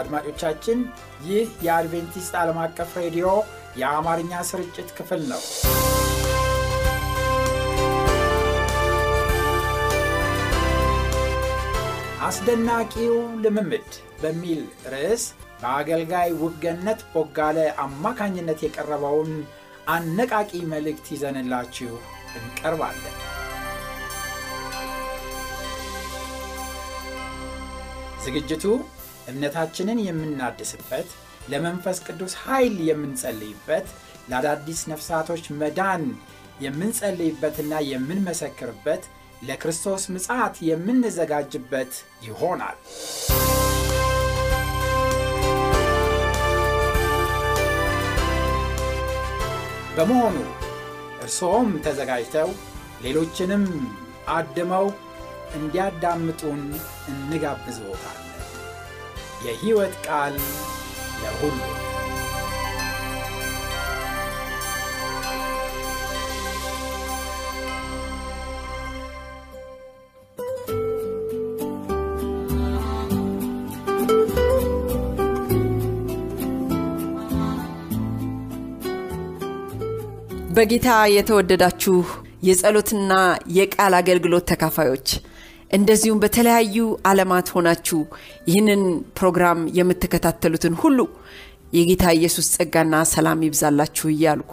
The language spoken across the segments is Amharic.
አድማጮቻችን፣ ይህ የአድቬንቲስት ዓለም አቀፍ ሬዲዮ የአማርኛ ስርጭት ክፍል ነው። አስደናቂው ልምምድ በሚል ርዕስ በአገልጋይ ውብገነት ቦጋለ አማካኝነት የቀረበውን አነቃቂ መልእክት ይዘንላችሁ እንቀርባለን። ዝግጅቱ እምነታችንን የምናድስበት፣ ለመንፈስ ቅዱስ ኃይል የምንጸልይበት፣ ለአዳዲስ ነፍሳቶች መዳን የምንጸልይበትና የምንመሰክርበት፣ ለክርስቶስ ምጽአት የምንዘጋጅበት ይሆናል። በመሆኑ እርስዎም ተዘጋጅተው ሌሎችንም አድመው እንዲያዳምጡን እንጋብዝዎታለን። የሕይወት ቃል ለሁሉ። በጌታ የተወደዳችሁ የጸሎትና የቃል አገልግሎት ተካፋዮች እንደዚሁም በተለያዩ ዓለማት ሆናችሁ ይህንን ፕሮግራም የምትከታተሉትን ሁሉ የጌታ ኢየሱስ ጸጋና ሰላም ይብዛላችሁ እያልኩ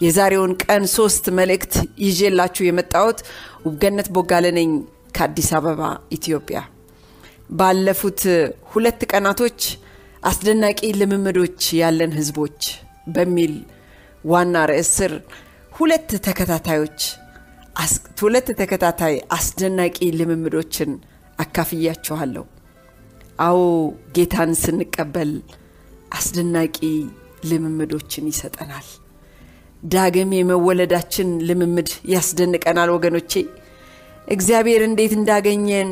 የዛሬውን ቀን ሶስት መልእክት ይዤላችሁ የመጣሁት ውብገነት ቦጋለ ነኝ ከአዲስ አበባ ኢትዮጵያ። ባለፉት ሁለት ቀናቶች አስደናቂ ልምምዶች ያለን ህዝቦች በሚል ዋና ርዕስ ስር ሁለት ተከታታዮች ሁለት ተከታታይ አስደናቂ ልምምዶችን አካፍያችኋለሁ። አዎ ጌታን ስንቀበል አስደናቂ ልምምዶችን ይሰጠናል። ዳግም የመወለዳችን ልምምድ ያስደንቀናል ወገኖቼ። እግዚአብሔር እንዴት እንዳገኘን፣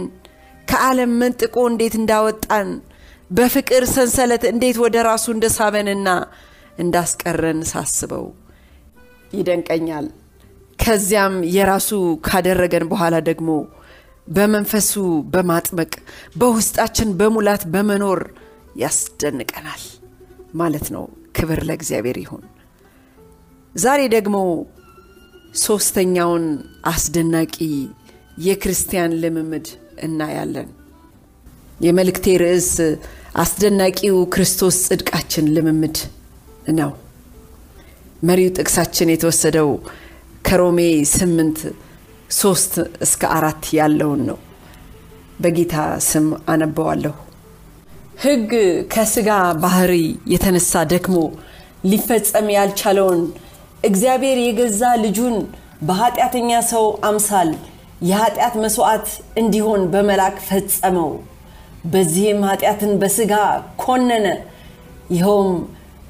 ከዓለም መንጥቆ እንዴት እንዳወጣን፣ በፍቅር ሰንሰለት እንዴት ወደ ራሱ እንደሳበንና እንዳስቀረን ሳስበው ይደንቀኛል። ከዚያም የራሱ ካደረገን በኋላ ደግሞ በመንፈሱ በማጥመቅ በውስጣችን በሙላት በመኖር ያስደንቀናል ማለት ነው። ክብር ለእግዚአብሔር ይሁን። ዛሬ ደግሞ ሶስተኛውን አስደናቂ የክርስቲያን ልምምድ እናያለን። የመልእክቴ ርዕስ አስደናቂው ክርስቶስ ጽድቃችን ልምምድ ነው። መሪው ጥቅሳችን የተወሰደው ከሮሜ ስምንት ሶስት እስከ አራት ያለውን ነው። በጌታ ስም አነበዋለሁ። ሕግ ከስጋ ባህሪ የተነሳ ደክሞ ሊፈጸም ያልቻለውን እግዚአብሔር የገዛ ልጁን በኃጢአተኛ ሰው አምሳል የኃጢአት መስዋዕት እንዲሆን በመላክ ፈጸመው። በዚህም ኃጢአትን በስጋ ኮነነ። ይኸውም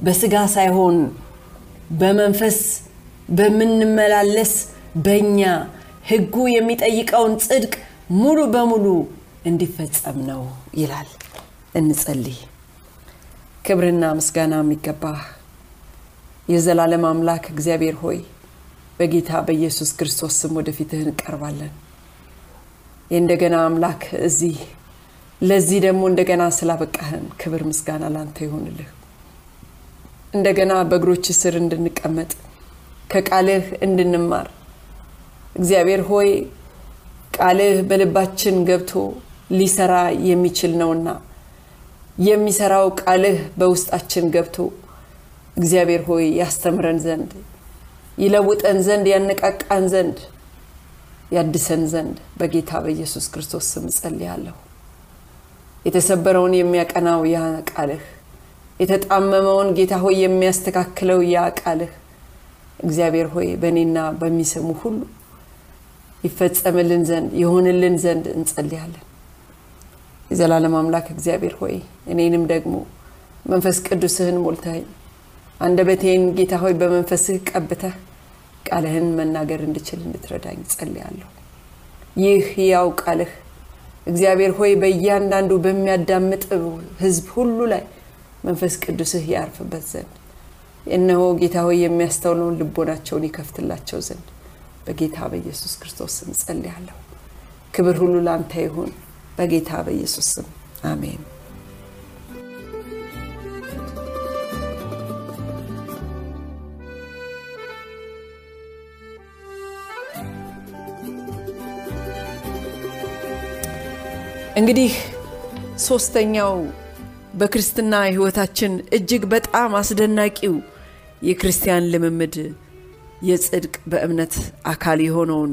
በስጋ ሳይሆን በመንፈስ በምንመላለስ በእኛ ሕጉ የሚጠይቀውን ጽድቅ ሙሉ በሙሉ እንዲፈጸም ነው ይላል። እንጸልይ። ክብርና ምስጋና የሚገባህ የዘላለም አምላክ እግዚአብሔር ሆይ በጌታ በኢየሱስ ክርስቶስ ስም ወደፊትህ እንቀርባለን። የእንደገና አምላክ እዚህ ለዚህ ደግሞ እንደገና ስላበቃህን ክብር ምስጋና ላንተ ይሆንልህ። እንደገና በእግሮች ስር እንድንቀመጥ ከቃልህ እንድንማር እግዚአብሔር ሆይ ቃልህ በልባችን ገብቶ ሊሰራ የሚችል ነውና የሚሰራው ቃልህ በውስጣችን ገብቶ እግዚአብሔር ሆይ ያስተምረን ዘንድ ይለውጠን ዘንድ ያነቃቃን ዘንድ ያድሰን ዘንድ በጌታ በኢየሱስ ክርስቶስ ስም ጸልያለሁ። የተሰበረውን የሚያቀናው ያ ቃልህ የተጣመመውን ጌታ ሆይ የሚያስተካክለው ያ ቃልህ እግዚአብሔር ሆይ በእኔና በሚሰሙ ሁሉ ይፈጸምልን ዘንድ ይሆንልን ዘንድ እንጸልያለን። የዘላለም አምላክ እግዚአብሔር ሆይ እኔንም ደግሞ መንፈስ ቅዱስህን ሞልተኸኝ አንደበቴን ጌታ ሆይ በመንፈስህ ቀብተህ ቃልህን መናገር እንድችል እንድትረዳኝ ጸልያለሁ። ይህ ሕያው ቃልህ እግዚአብሔር ሆይ በእያንዳንዱ በሚያዳምጥ ሕዝብ ሁሉ ላይ መንፈስ ቅዱስህ ያርፍበት ዘንድ እነሆ ጌታ ሆይ የሚያስተውለውን ልቦናቸውን ይከፍትላቸው ዘንድ በጌታ በኢየሱስ ክርስቶስ ስም ጸልያለሁ። ክብር ሁሉ ለአንተ ይሁን፣ በጌታ በኢየሱስ ስም አሜን። እንግዲህ ሶስተኛው በክርስትና ህይወታችን እጅግ በጣም አስደናቂው የክርስቲያን ልምምድ የጽድቅ በእምነት አካል የሆነውን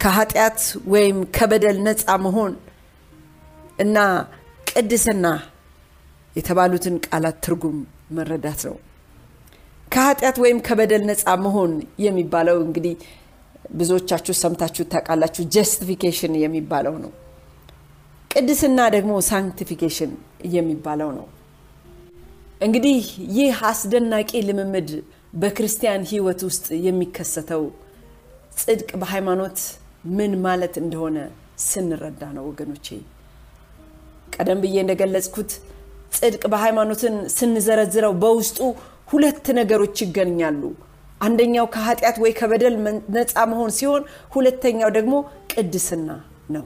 ከኃጢአት ወይም ከበደል ነፃ መሆን እና ቅድስና የተባሉትን ቃላት ትርጉም መረዳት ነው። ከኃጢአት ወይም ከበደል ነፃ መሆን የሚባለው እንግዲህ ብዙዎቻችሁ ሰምታችሁ ታውቃላችሁ። justification የሚባለው ነው። ቅድስና ደግሞ sanctification የሚባለው ነው። እንግዲህ ይህ አስደናቂ ልምምድ በክርስቲያን ህይወት ውስጥ የሚከሰተው ጽድቅ በሃይማኖት ምን ማለት እንደሆነ ስንረዳ ነው ወገኖቼ። ቀደም ብዬ እንደገለጽኩት ጽድቅ በሃይማኖትን ስንዘረዝረው በውስጡ ሁለት ነገሮች ይገኛሉ። አንደኛው ከኃጢአት ወይ ከበደል ነፃ መሆን ሲሆን፣ ሁለተኛው ደግሞ ቅድስና ነው።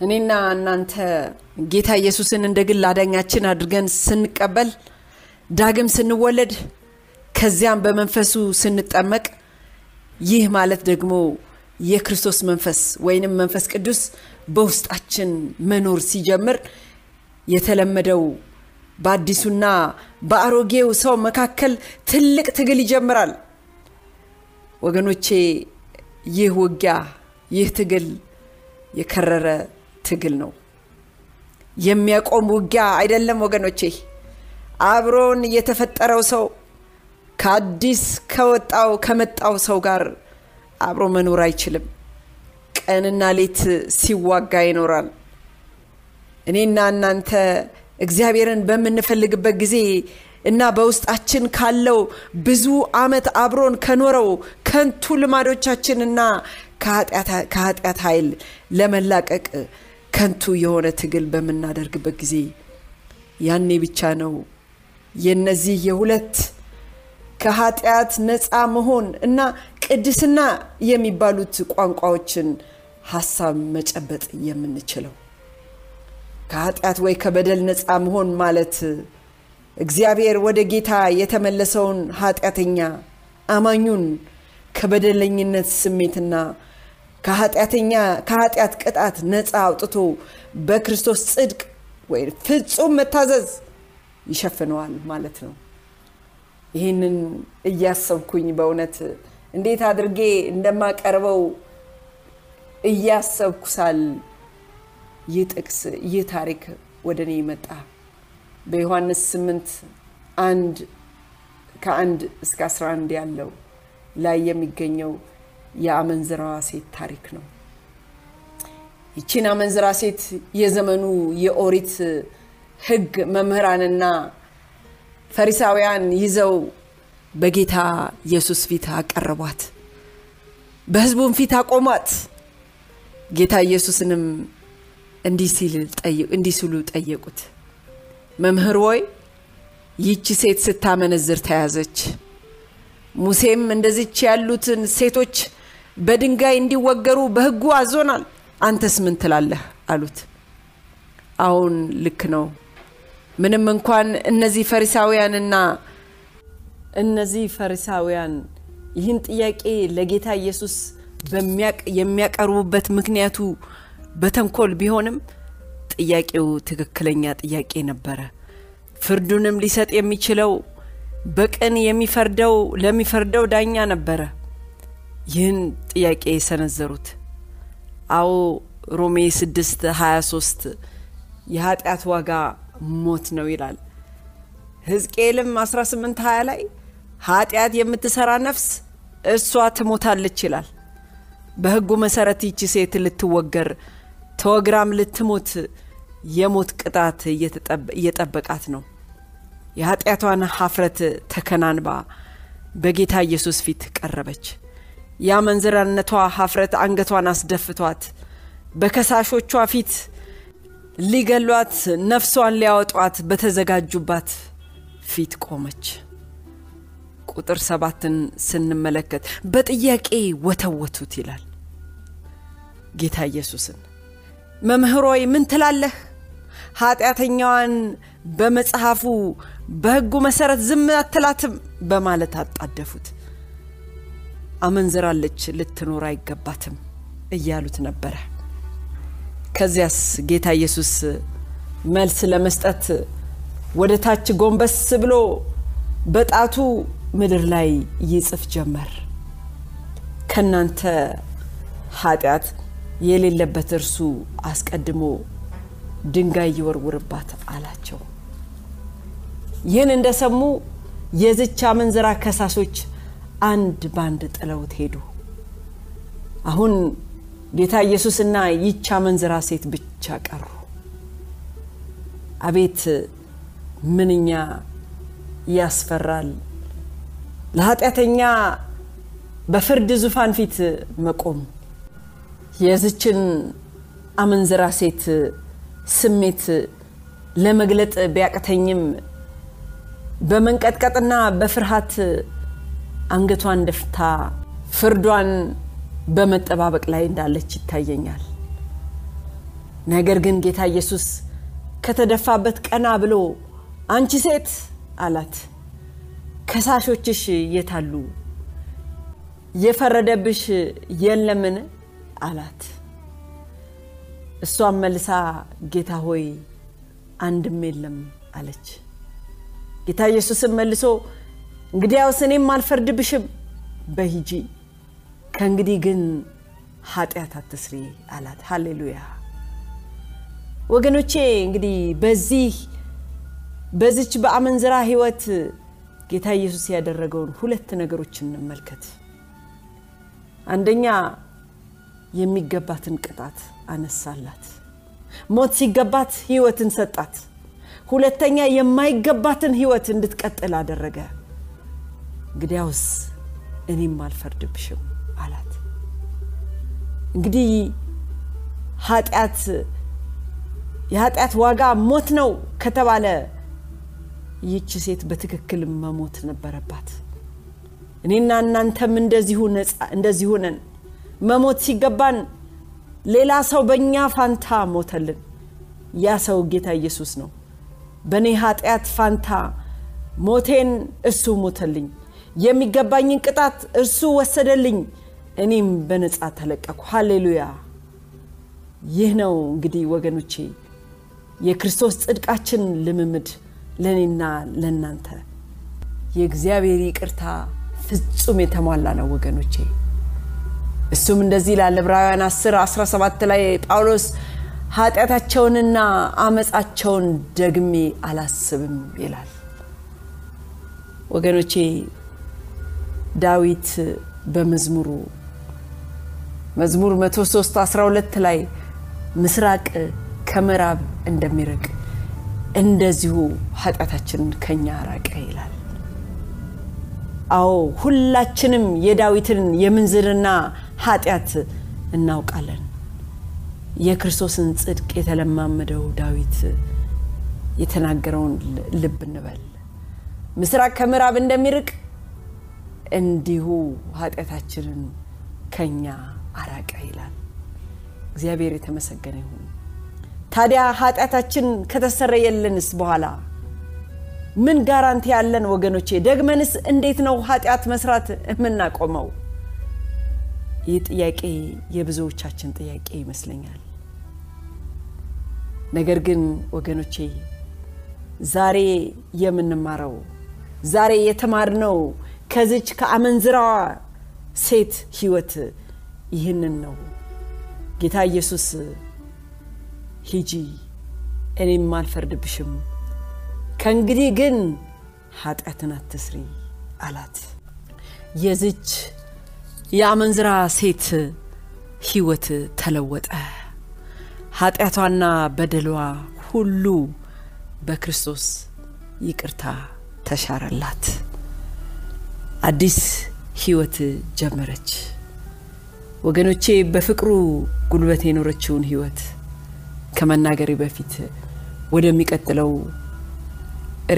እኔና እናንተ ጌታ ኢየሱስን እንደ ግል አዳኛችን አድርገን ስንቀበል ዳግም ስንወለድ ከዚያም በመንፈሱ ስንጠመቅ ይህ ማለት ደግሞ የክርስቶስ መንፈስ ወይንም መንፈስ ቅዱስ በውስጣችን መኖር ሲጀምር የተለመደው በአዲሱና በአሮጌው ሰው መካከል ትልቅ ትግል ይጀምራል። ወገኖቼ ይህ ውጊያ ይህ ትግል የከረረ ትግል ነው። የሚያቆም ውጊያ አይደለም ወገኖቼ። አብሮን የተፈጠረው ሰው ከአዲስ ከወጣው ከመጣው ሰው ጋር አብሮ መኖር አይችልም። ቀንና ሌት ሲዋጋ ይኖራል። እኔና እናንተ እግዚአብሔርን በምንፈልግበት ጊዜ እና በውስጣችን ካለው ብዙ ዓመት አብሮን ከኖረው ከንቱ ልማዶቻችንና ከኃጢአት ኃይል ለመላቀቅ ከንቱ የሆነ ትግል በምናደርግበት ጊዜ ያኔ ብቻ ነው የነዚህ የሁለት ከኃጢአት ነፃ መሆን እና ቅድስና የሚባሉት ቋንቋዎችን ሀሳብ መጨበጥ የምንችለው። ከኃጢአት ወይ ከበደል ነፃ መሆን ማለት እግዚአብሔር ወደ ጌታ የተመለሰውን ኃጢአተኛ አማኙን ከበደለኝነት ስሜትና ከኃጢአተኛ ከኃጢአት ቅጣት ነፃ አውጥቶ በክርስቶስ ጽድቅ ወይ ፍጹም መታዘዝ ይሸፍነዋል ማለት ነው። ይህንን እያሰብኩኝ በእውነት እንዴት አድርጌ እንደማቀርበው እያሰብኩ ሳል ይህ ጥቅስ ይህ ታሪክ ወደ እኔ መጣ። በዮሐንስ 8 አንድ ከአንድ እስከ 11 ያለው ላይ የሚገኘው የአመንዝራዋ ሴት ታሪክ ነው። ይቺን አመንዝራ ሴት የዘመኑ የኦሪት ሕግ መምህራንና ፈሪሳውያን ይዘው በጌታ ኢየሱስ ፊት አቀረቧት፣ በሕዝቡም ፊት አቆሟት። ጌታ ኢየሱስንም እንዲህ ሲሉ ጠየቁት፣ መምህር ሆይ ይህች ሴት ስታመነዝር ተያዘች። ሙሴም እንደዚች ያሉትን ሴቶች በድንጋይ እንዲወገሩ በሕጉ አዞናል። አንተስ ምን ትላለህ? አሉት። አሁን ልክ ነው። ምንም እንኳን እነዚህ ፈሪሳውያንና እነዚህ ፈሪሳውያን ይህን ጥያቄ ለጌታ ኢየሱስ የሚያቀርቡበት ምክንያቱ በተንኮል ቢሆንም ጥያቄው ትክክለኛ ጥያቄ ነበረ። ፍርዱንም ሊሰጥ የሚችለው በቅን የሚፈርደው ለሚፈርደው ዳኛ ነበረ። ይህን ጥያቄ የሰነዘሩት አዎ ሮሜ 6 23 የኃጢአት ዋጋ ሞት ነው ይላል። ሕዝቅኤልም 18 20 ላይ ኃጢአት የምትሰራ ነፍስ እሷ ትሞታለች ይላል። በሕጉ መሰረት ይቺ ሴት ልትወገር ተወግራም ልትሞት የሞት ቅጣት እየጠበቃት ነው። የኃጢአቷን ሀፍረት ተከናንባ በጌታ ኢየሱስ ፊት ቀረበች። የአመንዝራነቷ ሀፍረት አንገቷን አስደፍቷት በከሳሾቿ ፊት ሊገሏት ነፍሷን ሊያወጧት በተዘጋጁባት ፊት ቆመች። ቁጥር ሰባትን ስንመለከት በጥያቄ ወተወቱት ይላል። ጌታ ኢየሱስን መምህሮይ ምን ትላለህ? ኃጢአተኛዋን በመጽሐፉ በሕጉ መሠረት ዝም አትላትም በማለት አጣደፉት። አመንዝራለች፣ ልትኖር አይገባትም እያሉት ነበረ። ከዚያስ ጌታ ኢየሱስ መልስ ለመስጠት ወደ ታች ጎንበስ ብሎ በጣቱ ምድር ላይ ይጽፍ ጀመር። ከናንተ ኃጢአት የሌለበት እርሱ አስቀድሞ ድንጋይ ይወርውርባት አላቸው። ይህን እንደሰሙ የዝች አመንዝራ ከሳሾች አንድ ባንድ ጥለውት ሄዱ። አሁን ጌታ ኢየሱስና ይች አመንዝራ ሴት ብቻ ቀሩ። አቤት ምንኛ ያስፈራል! ለኃጢአተኛ በፍርድ ዙፋን ፊት መቆም። የዝችን አመንዝራ ሴት ስሜት ለመግለጥ ቢያቅተኝም በመንቀጥቀጥና በፍርሃት አንገቷን ደፍታ ፍርዷን በመጠባበቅ ላይ እንዳለች ይታየኛል። ነገር ግን ጌታ ኢየሱስ ከተደፋበት ቀና ብሎ አንቺ ሴት አላት፣ ከሳሾችሽ የታሉ? የፈረደብሽ የለምን? አላት። እሷም መልሳ ጌታ ሆይ አንድም የለም አለች። ጌታ ኢየሱስም መልሶ እንግዲያውስ እኔም አልፈርድብሽም፣ በሂጂ ከእንግዲህ ግን ኃጢአት አትስሪ አላት። ሃሌሉያ ወገኖቼ፣ እንግዲህ በዚህ በዚች በአመንዝራ ህይወት ጌታ ኢየሱስ ያደረገውን ሁለት ነገሮች እንመልከት። አንደኛ የሚገባትን ቅጣት አነሳላት። ሞት ሲገባት ህይወትን ሰጣት። ሁለተኛ የማይገባትን ህይወት እንድትቀጥል አደረገ። እንግዲያውስ እኔም አልፈርድብሽም እንግዲህ ኃጢአት የኃጢአት ዋጋ ሞት ነው ከተባለ ይህች ሴት በትክክል መሞት ነበረባት። እኔና እናንተም እንደዚሁ ነን። መሞት ሲገባን ሌላ ሰው በእኛ ፋንታ ሞተልን። ያ ሰው ጌታ ኢየሱስ ነው። በእኔ ኃጢአት ፋንታ ሞቴን እሱ ሞተልኝ። የሚገባኝን ቅጣት እርሱ ወሰደልኝ። እኔም በነፃ ተለቀኩ። ሃሌሉያ! ይህ ነው እንግዲህ ወገኖቼ የክርስቶስ ጽድቃችን ልምምድ ለእኔና ለእናንተ የእግዚአብሔር ይቅርታ ፍጹም የተሟላ ነው ወገኖቼ። እሱም እንደዚህ ይላል ዕብራውያን 10 17 ላይ ጳውሎስ ኃጢአታቸውንና አመፃቸውን ደግሜ አላስብም ይላል። ወገኖቼ ዳዊት በመዝሙሩ መዝሙር 103 12 ላይ ምስራቅ ከምዕራብ እንደሚርቅ እንደዚሁ ኃጢአታችንን ከኛ ራቀ ይላል። አዎ ሁላችንም የዳዊትን የምንዝርና ኃጢአት እናውቃለን። የክርስቶስን ጽድቅ የተለማመደው ዳዊት የተናገረውን ልብ እንበል። ምስራቅ ከምዕራብ እንደሚርቅ እንዲሁ ኃጢአታችንን ከኛ አራቀ ይላል። እግዚአብሔር የተመሰገነ ይሁን። ታዲያ ኃጢአታችን ከተሰረየልንስ በኋላ ምን ጋራንቲ ያለን ወገኖቼ? ደግመንስ እንዴት ነው ኃጢአት መስራት የምናቆመው? ይህ ጥያቄ የብዙዎቻችን ጥያቄ ይመስለኛል። ነገር ግን ወገኖቼ ዛሬ የምንማረው ዛሬ የተማርነው ከዚች ከአመንዝራዋ ሴት ህይወት ይህንን ነው። ጌታ ኢየሱስ ሂጂ እኔም አልፈርድብሽም፣ ከእንግዲህ ግን ኃጢአትን አትስሪ አላት። የዚች የአመንዝራ ሴት ህይወት ተለወጠ። ኃጢአቷና በደሏ ሁሉ በክርስቶስ ይቅርታ ተሻረላት። አዲስ ህይወት ጀመረች። ወገኖቼ በፍቅሩ ጉልበት የኖረችውን ህይወት ከመናገሬ በፊት ወደሚቀጥለው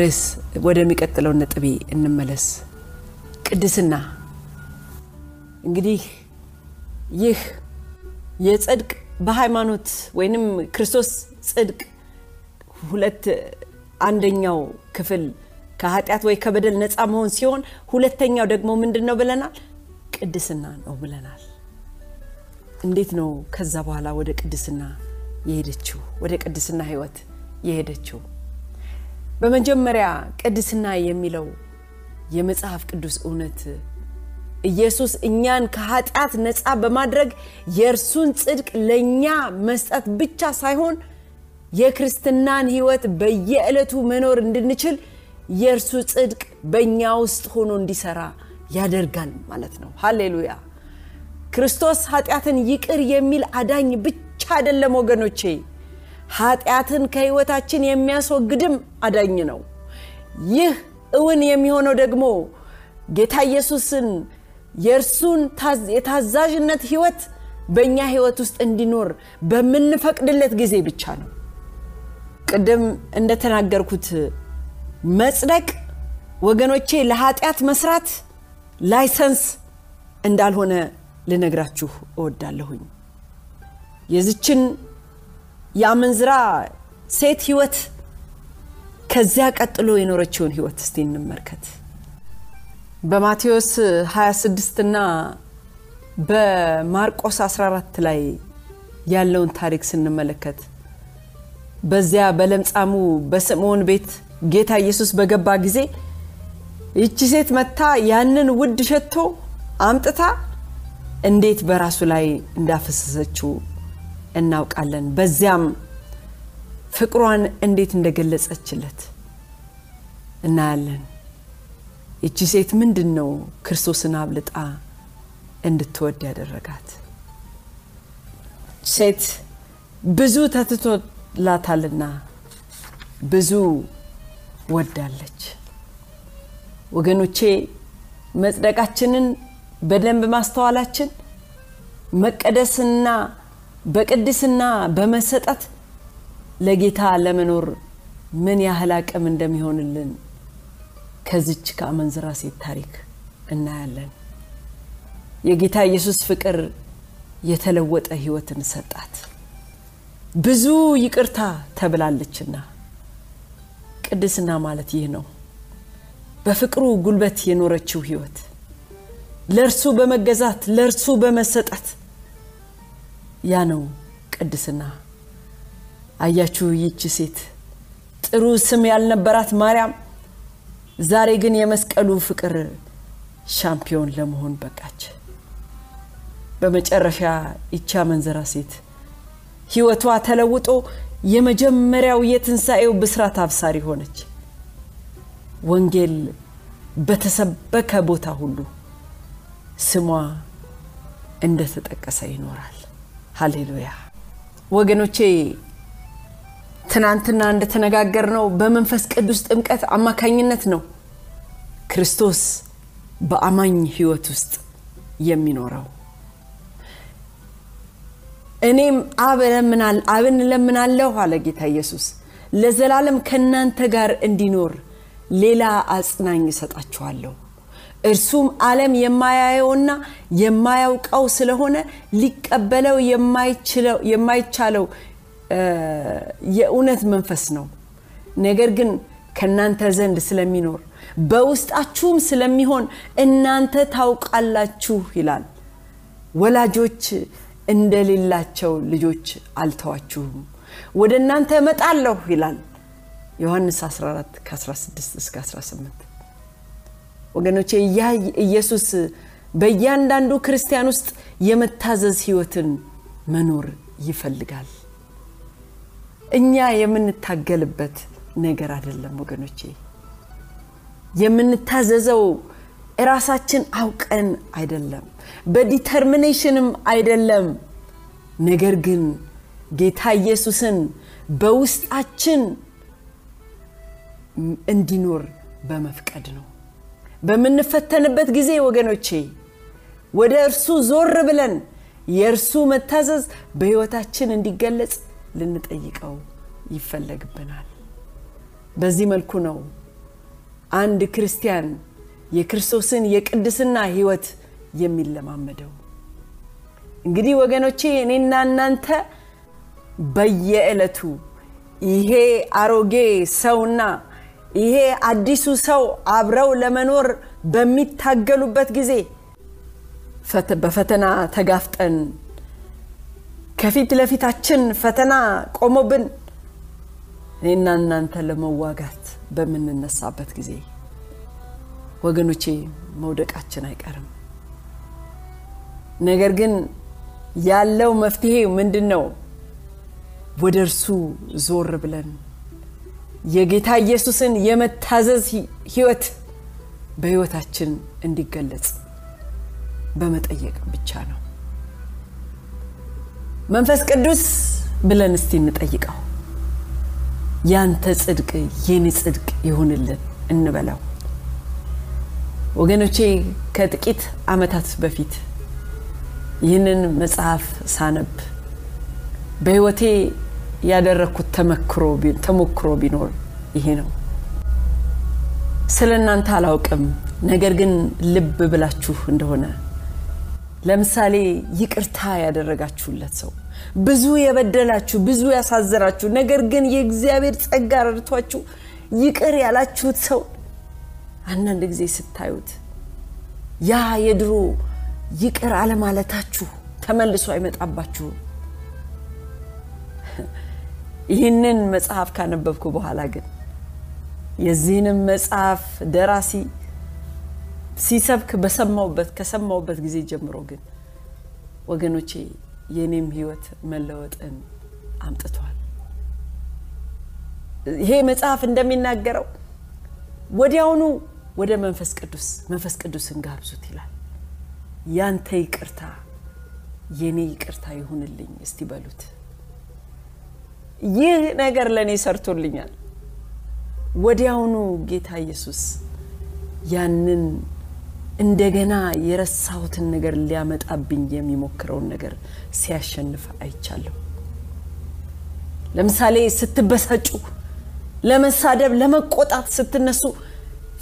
ርዕስ ወደሚቀጥለው ነጥቤ እንመለስ። ቅድስና እንግዲህ ይህ የጽድቅ በሃይማኖት ወይንም ክርስቶስ ጽድቅ ሁለት አንደኛው ክፍል ከኃጢአት ወይ ከበደል ነፃ መሆን ሲሆን ሁለተኛው ደግሞ ምንድን ነው ብለናል? ቅድስና ነው ብለናል። እንዴት ነው ከዛ በኋላ ወደ ቅድስና የሄደችው? ወደ ቅድስና ህይወት የሄደችው? በመጀመሪያ ቅድስና የሚለው የመጽሐፍ ቅዱስ እውነት ኢየሱስ እኛን ከኃጢአት ነፃ በማድረግ የእርሱን ጽድቅ ለእኛ መስጠት ብቻ ሳይሆን የክርስትናን ህይወት በየዕለቱ መኖር እንድንችል የእርሱ ጽድቅ በእኛ ውስጥ ሆኖ እንዲሰራ ያደርጋል ማለት ነው። ሃሌሉያ! ክርስቶስ ኃጢአትን ይቅር የሚል አዳኝ ብቻ አይደለም ወገኖቼ፣ ኃጢአትን ከህይወታችን የሚያስወግድም አዳኝ ነው። ይህ እውን የሚሆነው ደግሞ ጌታ ኢየሱስን የእርሱን የታዛዥነት ህይወት በእኛ ህይወት ውስጥ እንዲኖር በምንፈቅድለት ጊዜ ብቻ ነው። ቅድም እንደተናገርኩት መጽደቅ ወገኖቼ ለኃጢአት መስራት ላይሰንስ እንዳልሆነ ልነግራችሁ እወዳለሁኝ። የዝችን የአመንዝራ ሴት ህይወት ከዚያ ቀጥሎ የኖረችውን ህይወት እስቲ እንመልከት። በማቴዎስ 26 እና በማርቆስ 14 ላይ ያለውን ታሪክ ስንመለከት በዚያ በለምጻሙ በስምዖን ቤት ጌታ ኢየሱስ በገባ ጊዜ ይቺ ሴት መታ ያንን ውድ ሸቶ አምጥታ እንዴት በራሱ ላይ እንዳፈሰሰችው እናውቃለን። በዚያም ፍቅሯን እንዴት እንደገለጸችለት እናያለን። ይቺ ሴት ምንድን ነው ክርስቶስን አብልጣ እንድትወድ ያደረጋት? ሴት ብዙ ተትቶላታልና ብዙ ወዳለች። ወገኖቼ መጽደቃችንን በደንብ ማስተዋላችን መቀደስና በቅድስና በመሰጠት ለጌታ ለመኖር ምን ያህል አቅም እንደሚሆንልን ከዚች ከአመንዝራ ሴት ታሪክ እናያለን። የጌታ ኢየሱስ ፍቅር የተለወጠ ህይወትን ሰጣት። ብዙ ይቅርታ ተብላለችና ቅድስና ማለት ይህ ነው። በፍቅሩ ጉልበት የኖረችው ህይወት ለእርሱ በመገዛት ለእርሱ በመሰጠት ያ ነው ቅድስና። አያችሁ፣ ይቺ ሴት ጥሩ ስም ያልነበራት ማርያም ዛሬ ግን የመስቀሉ ፍቅር ሻምፒዮን ለመሆን በቃች። በመጨረሻ ይቺ አመንዘራ ሴት ህይወቷ ተለውጦ የመጀመሪያው የትንሣኤው ብስራት አብሳሪ ሆነች። ወንጌል በተሰበከ ቦታ ሁሉ ስሟ እንደተጠቀሰ ይኖራል። ሃሌሉያ ወገኖቼ፣ ትናንትና እንደተነጋገር ነው በመንፈስ ቅዱስ ጥምቀት አማካኝነት ነው ክርስቶስ በአማኝ ህይወት ውስጥ የሚኖረው። እኔም አብን እለምናለሁ አለ ጌታ ኢየሱስ ለዘላለም ከእናንተ ጋር እንዲኖር ሌላ አጽናኝ እሰጣችኋለሁ እርሱም ዓለም የማያየውና የማያውቀው ስለሆነ ሊቀበለው የማይቻለው የእውነት መንፈስ ነው። ነገር ግን ከእናንተ ዘንድ ስለሚኖር በውስጣችሁም ስለሚሆን እናንተ ታውቃላችሁ ይላል። ወላጆች እንደሌላቸው ልጆች አልተዋችሁም፣ ወደ እናንተ እመጣለሁ ይላል ዮሐንስ 14 ከ16 እስከ 18 ወገኖቼ ያ ኢየሱስ በእያንዳንዱ ክርስቲያን ውስጥ የመታዘዝ ህይወትን መኖር ይፈልጋል። እኛ የምንታገልበት ነገር አይደለም ወገኖቼ። የምንታዘዘው ራሳችን አውቀን አይደለም፣ በዲተርሚኔሽንም አይደለም። ነገር ግን ጌታ ኢየሱስን በውስጣችን እንዲኖር በመፍቀድ ነው። በምንፈተንበት ጊዜ ወገኖቼ ወደ እርሱ ዞር ብለን የእርሱ መታዘዝ በሕይወታችን እንዲገለጽ ልንጠይቀው ይፈለግብናል። በዚህ መልኩ ነው አንድ ክርስቲያን የክርስቶስን የቅድስና ሕይወት የሚለማመደው። እንግዲህ ወገኖቼ እኔና እናንተ በየዕለቱ ይሄ አሮጌ ሰውና ይሄ አዲሱ ሰው አብረው ለመኖር በሚታገሉበት ጊዜ በፈተና ተጋፍጠን ከፊት ለፊታችን ፈተና ቆሞብን እኔና እናንተ ለመዋጋት በምንነሳበት ጊዜ ወገኖቼ መውደቃችን አይቀርም። ነገር ግን ያለው መፍትሄ ምንድን ነው? ወደ እርሱ ዞር ብለን የጌታ ኢየሱስን የመታዘዝ ሕይወት በሕይወታችን እንዲገለጽ በመጠየቅ ብቻ ነው። መንፈስ ቅዱስ ብለን እስቲ እንጠይቀው። ያንተ ጽድቅ የኔ ጽድቅ ይሁንልን እንበለው። ወገኖቼ ከጥቂት ዓመታት በፊት ይህንን መጽሐፍ ሳነብ በሕይወቴ ያደረግኩት ተሞክሮ ቢኖር ይሄ ነው። ስለ እናንተ አላውቅም፣ ነገር ግን ልብ ብላችሁ እንደሆነ ለምሳሌ ይቅርታ ያደረጋችሁለት ሰው ብዙ የበደላችሁ ብዙ ያሳዘናችሁ፣ ነገር ግን የእግዚአብሔር ጸጋ ረድቷችሁ ይቅር ያላችሁት ሰው አንዳንድ ጊዜ ስታዩት ያ የድሮ ይቅር አለማለታችሁ ተመልሶ አይመጣባችሁም። ይህንን መጽሐፍ ካነበብኩ በኋላ ግን የዚህንም መጽሐፍ ደራሲ ሲሰብክ በሰማውበት ከሰማውበት ጊዜ ጀምሮ ግን ወገኖቼ የኔም ህይወት መለወጥን አምጥቷል። ይሄ መጽሐፍ እንደሚናገረው ወዲያውኑ ወደ መንፈስ ቅዱስ መንፈስ ቅዱስን ጋብዙት ይላል። ያንተ ይቅርታ የኔ ይቅርታ ይሁንልኝ እስቲ በሉት። ይህ ነገር ለእኔ ሰርቶልኛል። ወዲያውኑ ጌታ ኢየሱስ ያንን እንደገና የረሳሁትን ነገር ሊያመጣብኝ የሚሞክረውን ነገር ሲያሸንፍ አይቻለሁ። ለምሳሌ ስትበሳጩ፣ ለመሳደብ፣ ለመቆጣት ስትነሱ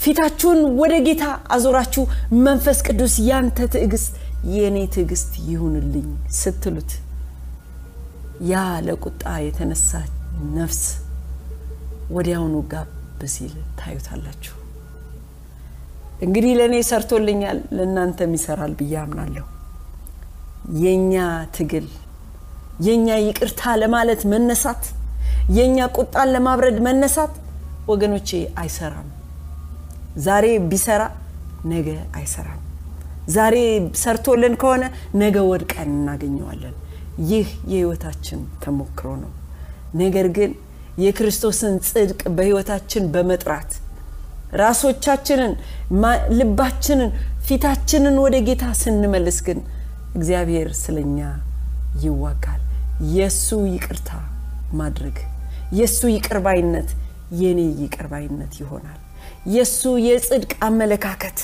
ፊታችሁን ወደ ጌታ አዞራችሁ መንፈስ ቅዱስ ያንተ ትዕግስት የእኔ ትዕግስት ይሁንልኝ ስትሉት ያ ለቁጣ የተነሳ ነፍስ ወዲያውኑ ጋብ ሲል ታዩታላችሁ። እንግዲህ ለእኔ ሰርቶልኛል፣ ለእናንተም ይሰራል ብዬ አምናለሁ። የእኛ ትግል፣ የእኛ ይቅርታ ለማለት መነሳት፣ የእኛ ቁጣን ለማብረድ መነሳት ወገኖቼ አይሰራም። ዛሬ ቢሰራ ነገ አይሰራም። ዛሬ ሰርቶልን ከሆነ ነገ ወድቀን እናገኘዋለን። ይህ የህይወታችን ተሞክሮ ነው። ነገር ግን የክርስቶስን ጽድቅ በህይወታችን በመጥራት ራሶቻችንን፣ ልባችንን፣ ፊታችንን ወደ ጌታ ስንመልስ ግን እግዚአብሔር ስለኛ ይዋጋል። የእሱ ይቅርታ ማድረግ የእሱ ይቅርባይነት የኔ ይቅርባይነት ይሆናል። የእሱ የጽድቅ አመለካከት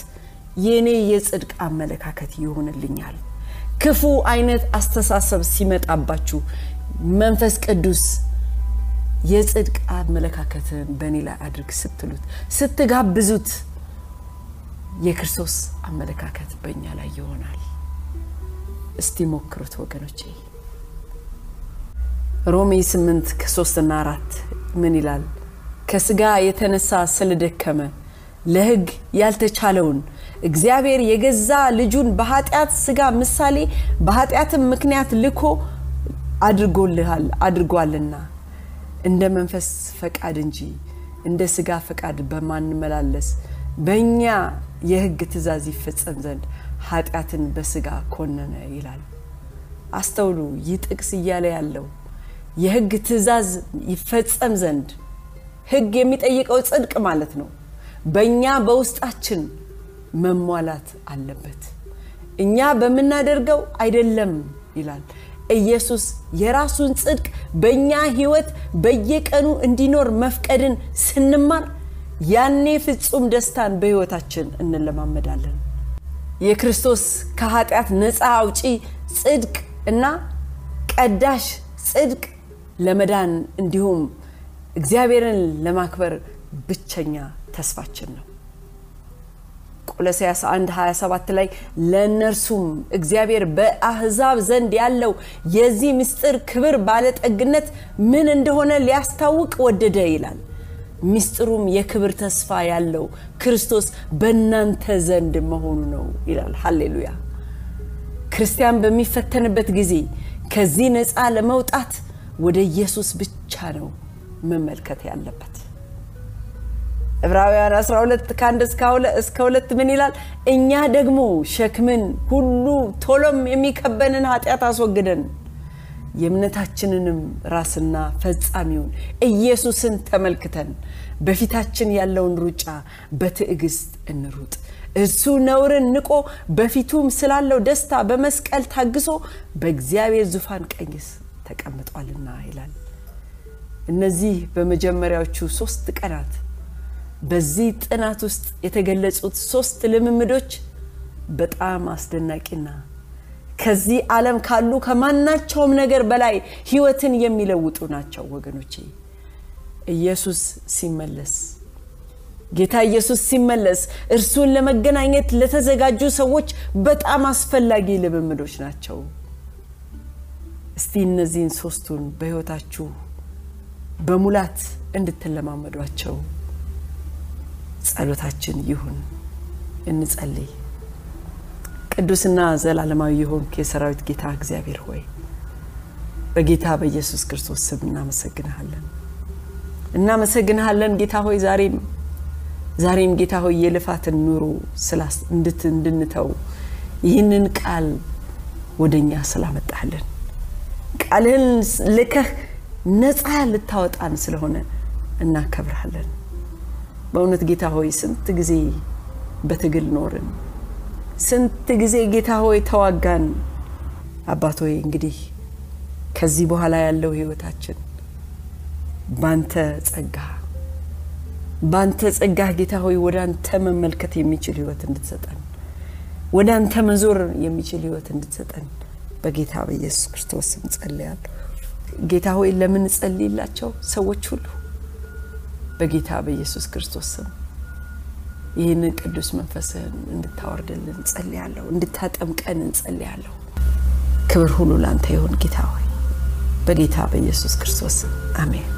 የኔ የጽድቅ አመለካከት ይሆንልኛል። ክፉ አይነት አስተሳሰብ ሲመጣባችሁ መንፈስ ቅዱስ የጽድቅ አመለካከትን በእኔ ላይ አድርግ ስትሉት ስትጋብዙት የክርስቶስ አመለካከት በእኛ ላይ ይሆናል። እስቲ ሞክሩት ወገኖቼ። ሮሜ 8 ከ3ና 4 ምን ይላል? ከስጋ የተነሳ ስለደከመ ለሕግ ያልተቻለውን እግዚአብሔር የገዛ ልጁን በኃጢአት ስጋ ምሳሌ በኃጢአትም ምክንያት ልኮ አድርጎልሃል አድርጓልና እንደ መንፈስ ፈቃድ እንጂ እንደ ስጋ ፈቃድ በማንመላለስ በእኛ የሕግ ትእዛዝ ይፈጸም ዘንድ ኃጢአትን በስጋ ኮነነ ይላል። አስተውሉ። ይህ ጥቅስ እያለ ያለው የሕግ ትእዛዝ ይፈጸም ዘንድ ሕግ የሚጠይቀው ጽድቅ ማለት ነው። በእኛ በውስጣችን መሟላት አለበት። እኛ በምናደርገው አይደለም ይላል። ኢየሱስ የራሱን ጽድቅ በእኛ ህይወት በየቀኑ እንዲኖር መፍቀድን ስንማር ያኔ ፍጹም ደስታን በሕይወታችን እንለማመዳለን። የክርስቶስ ከኃጢአት ነፃ አውጪ ጽድቅ እና ቀዳሽ ጽድቅ ለመዳን እንዲሁም እግዚአብሔርን ለማክበር ብቸኛ ተስፋችን ነው። ቆሎስያስ 1 27 ላይ ለእነርሱም እግዚአብሔር በአሕዛብ ዘንድ ያለው የዚህ ምስጢር ክብር ባለጠግነት ምን እንደሆነ ሊያስታውቅ ወደደ ይላል። ምስጢሩም የክብር ተስፋ ያለው ክርስቶስ በእናንተ ዘንድ መሆኑ ነው ይላል። ሃሌሉያ! ክርስቲያን በሚፈተንበት ጊዜ ከዚህ ነፃ ለመውጣት ወደ ኢየሱስ ብቻ ነው መመልከት ያለበት። ዕብራውያን 12 ከአንድ እስከ ሁለት ምን ይላል? እኛ ደግሞ ሸክምን ሁሉ ቶሎም የሚከበንን ኃጢአት አስወግደን የእምነታችንንም ራስና ፈጻሚውን ኢየሱስን ተመልክተን በፊታችን ያለውን ሩጫ በትዕግስት እንሩጥ። እርሱ ነውርን ንቆ በፊቱም ስላለው ደስታ በመስቀል ታግሶ በእግዚአብሔር ዙፋን ቀኝስ ተቀምጧልና ይላል። እነዚህ በመጀመሪያዎቹ ሶስት ቀናት በዚህ ጥናት ውስጥ የተገለጹት ሶስት ልምምዶች በጣም አስደናቂና ከዚህ ዓለም ካሉ ከማናቸውም ነገር በላይ ሕይወትን የሚለውጡ ናቸው ወገኖቼ። ኢየሱስ ሲመለስ ጌታ ኢየሱስ ሲመለስ እርሱን ለመገናኘት ለተዘጋጁ ሰዎች በጣም አስፈላጊ ልምምዶች ናቸው። እስቲ እነዚህን ሶስቱን በሕይወታችሁ በሙላት እንድትለማመዷቸው ጸሎታችን ይሁን። እንጸልይ። ቅዱስና ዘላለማዊ የሆንክ የሰራዊት ጌታ እግዚአብሔር ሆይ በጌታ በኢየሱስ ክርስቶስ ስም እናመሰግንሃለን እናመሰግንሃለን ጌታ ሆይ ዛሬም ዛሬም ጌታ ሆይ የልፋትን ኑሮ እንድንተው ይህንን ቃል ወደኛ ስላመጣልን ቃልህን ልከህ ነፃ ልታወጣን ስለሆነ እናከብርሃለን። በእውነት ጌታ ሆይ ስንት ጊዜ በትግል ኖርን፣ ስንት ጊዜ ጌታ ሆይ ተዋጋን። አባት ሆይ እንግዲህ ከዚህ በኋላ ያለው ህይወታችን ባንተ ጸጋ ባንተ ጸጋ ጌታ ሆይ ወደ አንተ መመልከት የሚችል ህይወት እንድትሰጠን ወደ አንተ መዞር የሚችል ህይወት እንድትሰጠን በጌታ በኢየሱስ ክርስቶስ ስም ጸልያለሁ። ጌታ ሆይ ለምን ጸልይላቸው ሰዎች ሁሉ በጌታ በኢየሱስ ክርስቶስ ስም ይህንን ቅዱስ መንፈስህን እንድታወርድልን እንጸልያለሁ፣ እንድታጠምቀን እንጸልያለሁ። ክብር ሁሉ ለአንተ ይሁን ጌታ ሆይ በጌታ በኢየሱስ ክርስቶስ አሜን።